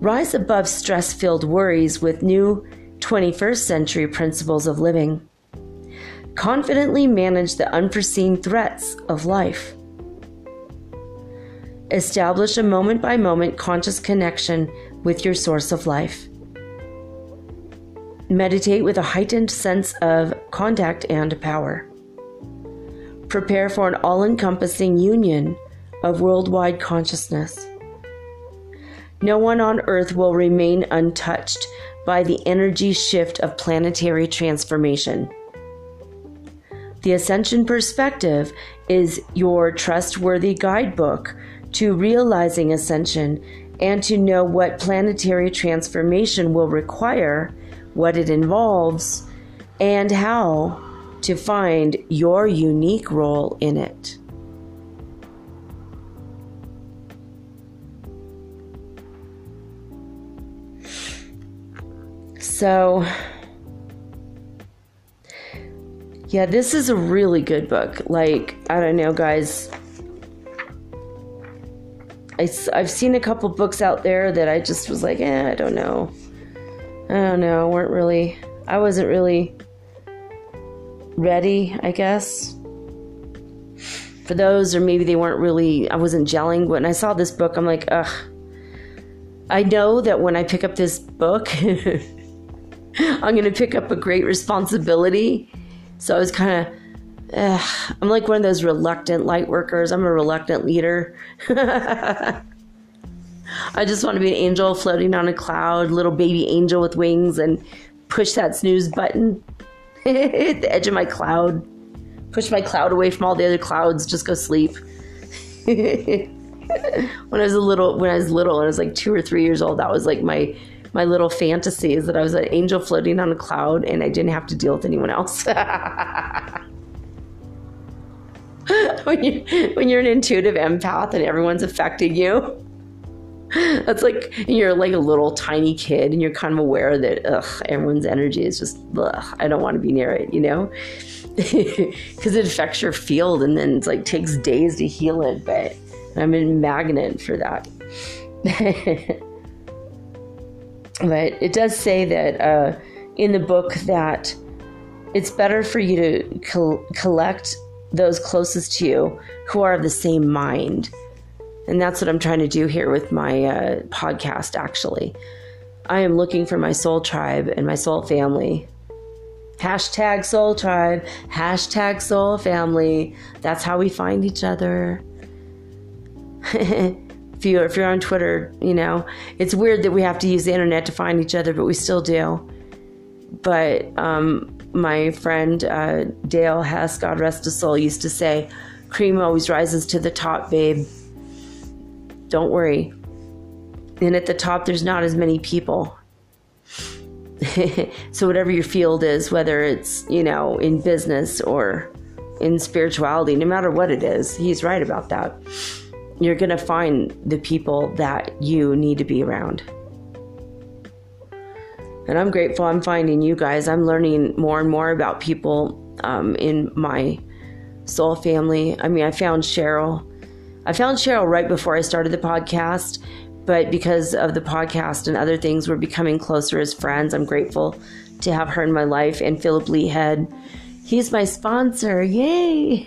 Speaker 1: Rise above stress filled worries with new 21st century principles of living. Confidently manage the unforeseen threats of life. Establish a moment by moment conscious connection with your source of life. Meditate with a heightened sense of contact and power. Prepare for an all encompassing union of worldwide consciousness. No one on earth will remain untouched by the energy shift of planetary transformation. The Ascension Perspective is your trustworthy guidebook to realizing ascension and to know what planetary transformation will require, what it involves, and how to find your unique role in it. So, yeah, this is a really good book. Like, I don't know, guys. I, I've seen a couple books out there that I just was like, eh, I don't know. I don't know. weren't really, I wasn't really ready, I guess. For those, or maybe they weren't really, I wasn't gelling. When I saw this book, I'm like, ugh. I know that when I pick up this book, I'm going to pick up a great responsibility. So I was kind of I'm like one of those reluctant light workers. I'm a reluctant leader. I just want to be an angel floating on a cloud, little baby angel with wings, and push that snooze button at the edge of my cloud. Push my cloud away from all the other clouds. Just go sleep. when I was a little, when I was little, and I was like two or three years old, that was like my my little fantasy is that I was an angel floating on a cloud, and I didn't have to deal with anyone else. when you when you're an intuitive empath and everyone's affecting you. That's like you're like a little tiny kid and you're kind of aware that ugh, everyone's energy is just ugh, I don't want to be near it, you know? Because it affects your field and then it's like takes days to heal it, but I'm a magnet for that. but it does say that uh, in the book that it's better for you to col- collect those closest to you who are of the same mind. And that's what I'm trying to do here with my uh, podcast, actually. I am looking for my soul tribe and my soul family. Hashtag soul tribe, hashtag soul family. That's how we find each other. if you if you're on Twitter, you know, it's weird that we have to use the internet to find each other, but we still do. But um, my friend uh, Dale Hess, God rest his soul, used to say, "Cream always rises to the top, babe. Don't worry." And at the top, there's not as many people. so whatever your field is, whether it's you know in business or in spirituality, no matter what it is, he's right about that you're going to find the people that you need to be around. And I'm grateful I'm finding you guys. I'm learning more and more about people um, in my soul family. I mean, I found Cheryl. I found Cheryl right before I started the podcast, but because of the podcast and other things, we're becoming closer as friends. I'm grateful to have her in my life and Philip Lee Head He's my sponsor. Yay.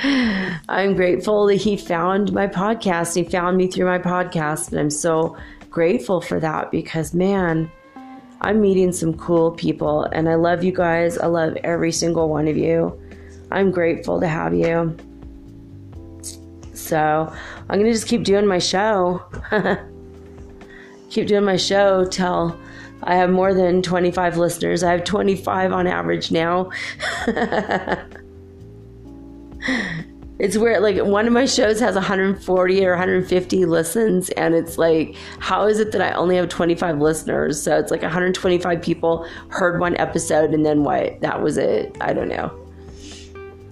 Speaker 1: I'm grateful that he found my podcast. He found me through my podcast. And I'm so grateful for that because, man, I'm meeting some cool people. And I love you guys. I love every single one of you. I'm grateful to have you. So I'm going to just keep doing my show. keep doing my show till I have more than 25 listeners. I have 25 on average now. it's where like one of my shows has 140 or 150 listens and it's like how is it that I only have 25 listeners? So it's like 125 people heard one episode and then what? That was it. I don't know.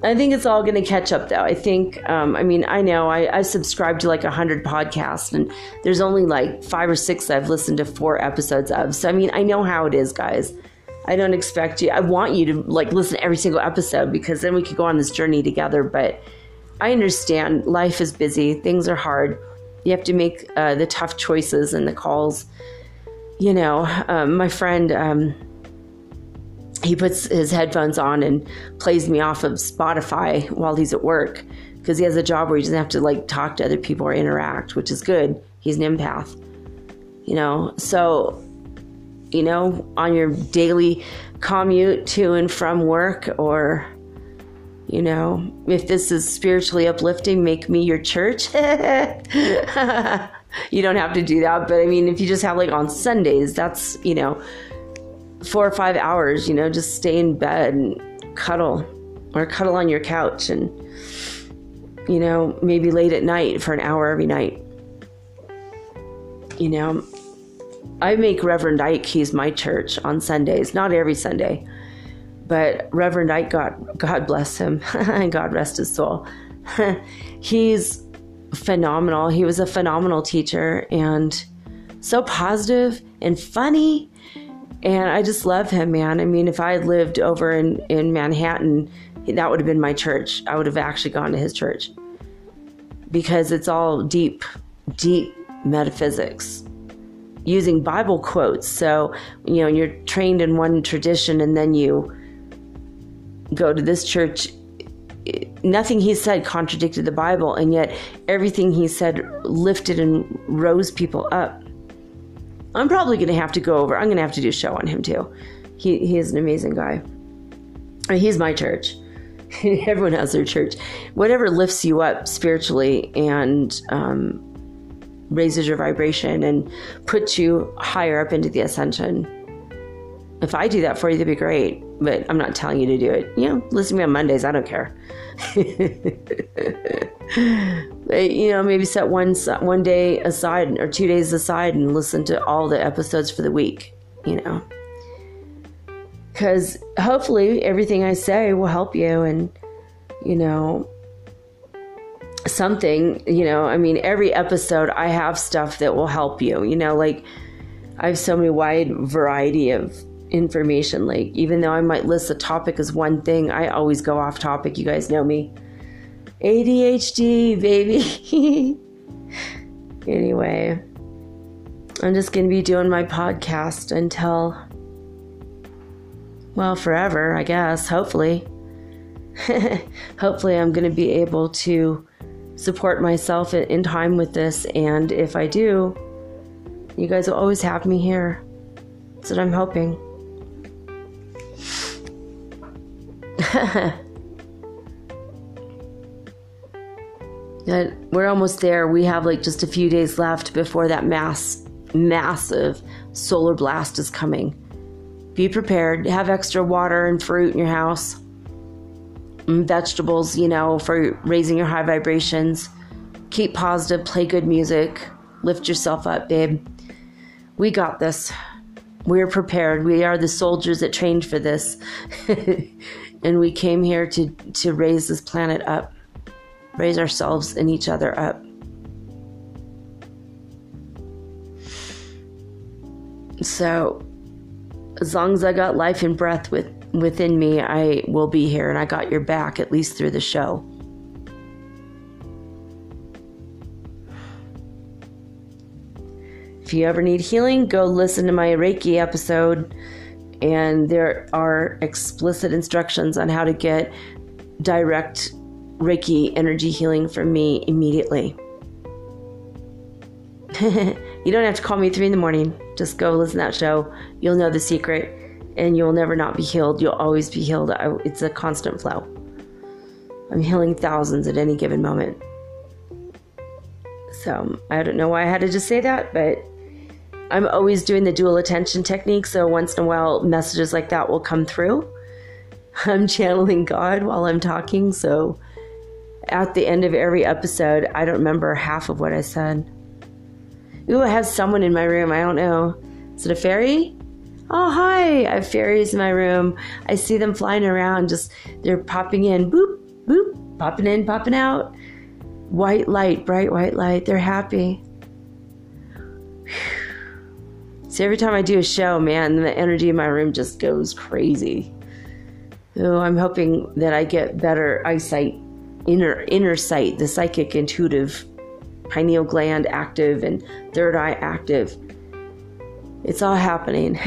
Speaker 1: I think it's all going to catch up, though. I think, um, I mean, I know I, I subscribe to like 100 podcasts, and there's only like five or six I've listened to four episodes of. So, I mean, I know how it is, guys. I don't expect you, I want you to like listen to every single episode because then we could go on this journey together. But I understand life is busy, things are hard. You have to make uh, the tough choices and the calls. You know, um, my friend, um, he puts his headphones on and plays me off of Spotify while he's at work because he has a job where he doesn't have to like talk to other people or interact, which is good. He's an empath, you know. So, you know, on your daily commute to and from work, or, you know, if this is spiritually uplifting, make me your church. you don't have to do that, but I mean, if you just have like on Sundays, that's, you know, four or five hours, you know, just stay in bed and cuddle or cuddle on your couch and, you know, maybe late at night for an hour every night. You know, I make Reverend Ike, he's my church on Sundays, not every Sunday, but Reverend Ike, God, God bless him, and God rest his soul. he's phenomenal. He was a phenomenal teacher and so positive and funny and I just love him, man. I mean, if I had lived over in, in Manhattan, that would have been my church. I would have actually gone to his church because it's all deep, deep metaphysics using Bible quotes. So, you know, you're trained in one tradition and then you go to this church. Nothing he said contradicted the Bible, and yet everything he said lifted and rose people up. I'm probably going to have to go over. I'm going to have to do a show on him too. He he is an amazing guy. He's my church. Everyone has their church. Whatever lifts you up spiritually and um, raises your vibration and puts you higher up into the ascension. If I do that for you, that'd be great. But I'm not telling you to do it. You know, listen to me on Mondays. I don't care. but, you know, maybe set one one day aside or two days aside and listen to all the episodes for the week. You know, because hopefully everything I say will help you, and you know, something. You know, I mean, every episode I have stuff that will help you. You know, like I have so many wide variety of information. Like, even though I might list a topic as one thing, I always go off topic. You guys know me. ADHD, baby. anyway, I'm just going to be doing my podcast until, well, forever, I guess, hopefully. hopefully, I'm going to be able to support myself in time with this. And if I do, you guys will always have me here. That's what I'm hoping. we're almost there. We have like just a few days left before that mass, massive solar blast is coming. Be prepared. Have extra water and fruit in your house, and vegetables, you know, for raising your high vibrations. Keep positive. Play good music. Lift yourself up, babe. We got this. We're prepared. We are the soldiers that trained for this. and we came here to, to raise this planet up, raise ourselves and each other up. So, as long as I got life and breath with, within me, I will be here, and I got your back at least through the show. If you ever need healing, go listen to my Reiki episode and there are explicit instructions on how to get direct Reiki energy healing from me immediately. you don't have to call me three in the morning. Just go listen to that show. You'll know the secret, and you'll never not be healed. You'll always be healed. It's a constant flow. I'm healing thousands at any given moment. So I don't know why I had to just say that, but I'm always doing the dual attention technique, so once in a while messages like that will come through. I'm channeling God while I'm talking, so at the end of every episode, I don't remember half of what I said. Ooh, I have someone in my room. I don't know. Is it a fairy? Oh, hi. I have fairies in my room. I see them flying around. Just they're popping in. Boop, boop, popping in, popping out. White light, bright white light. They're happy. Whew. So every time I do a show, man, the energy in my room just goes crazy. So I'm hoping that I get better eyesight, inner inner sight, the psychic intuitive, pineal gland active and third eye active. It's all happening.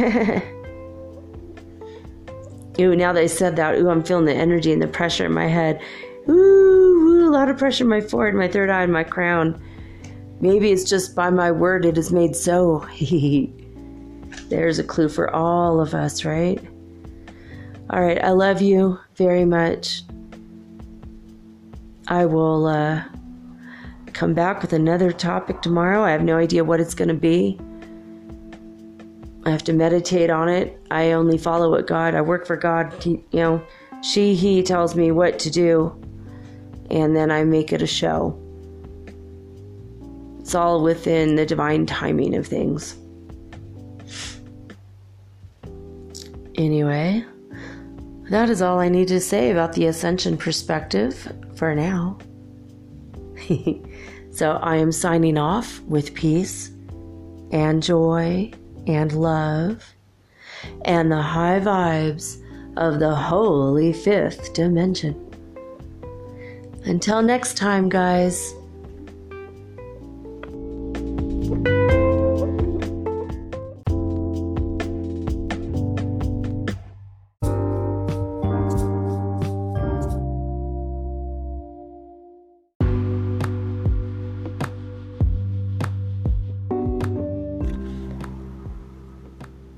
Speaker 1: ooh, now that I said that, ooh, I'm feeling the energy and the pressure in my head. Ooh, ooh, a lot of pressure in my forehead, my third eye, and my crown. Maybe it's just by my word it is made so. There's a clue for all of us, right? All right, I love you very much. I will uh, come back with another topic tomorrow. I have no idea what it's going to be. I have to meditate on it. I only follow what God, I work for God. He, you know, she, he tells me what to do, and then I make it a show. It's all within the divine timing of things. Anyway, that is all I need to say about the ascension perspective for now. so I am signing off with peace and joy and love and the high vibes of the holy fifth dimension. Until next time, guys.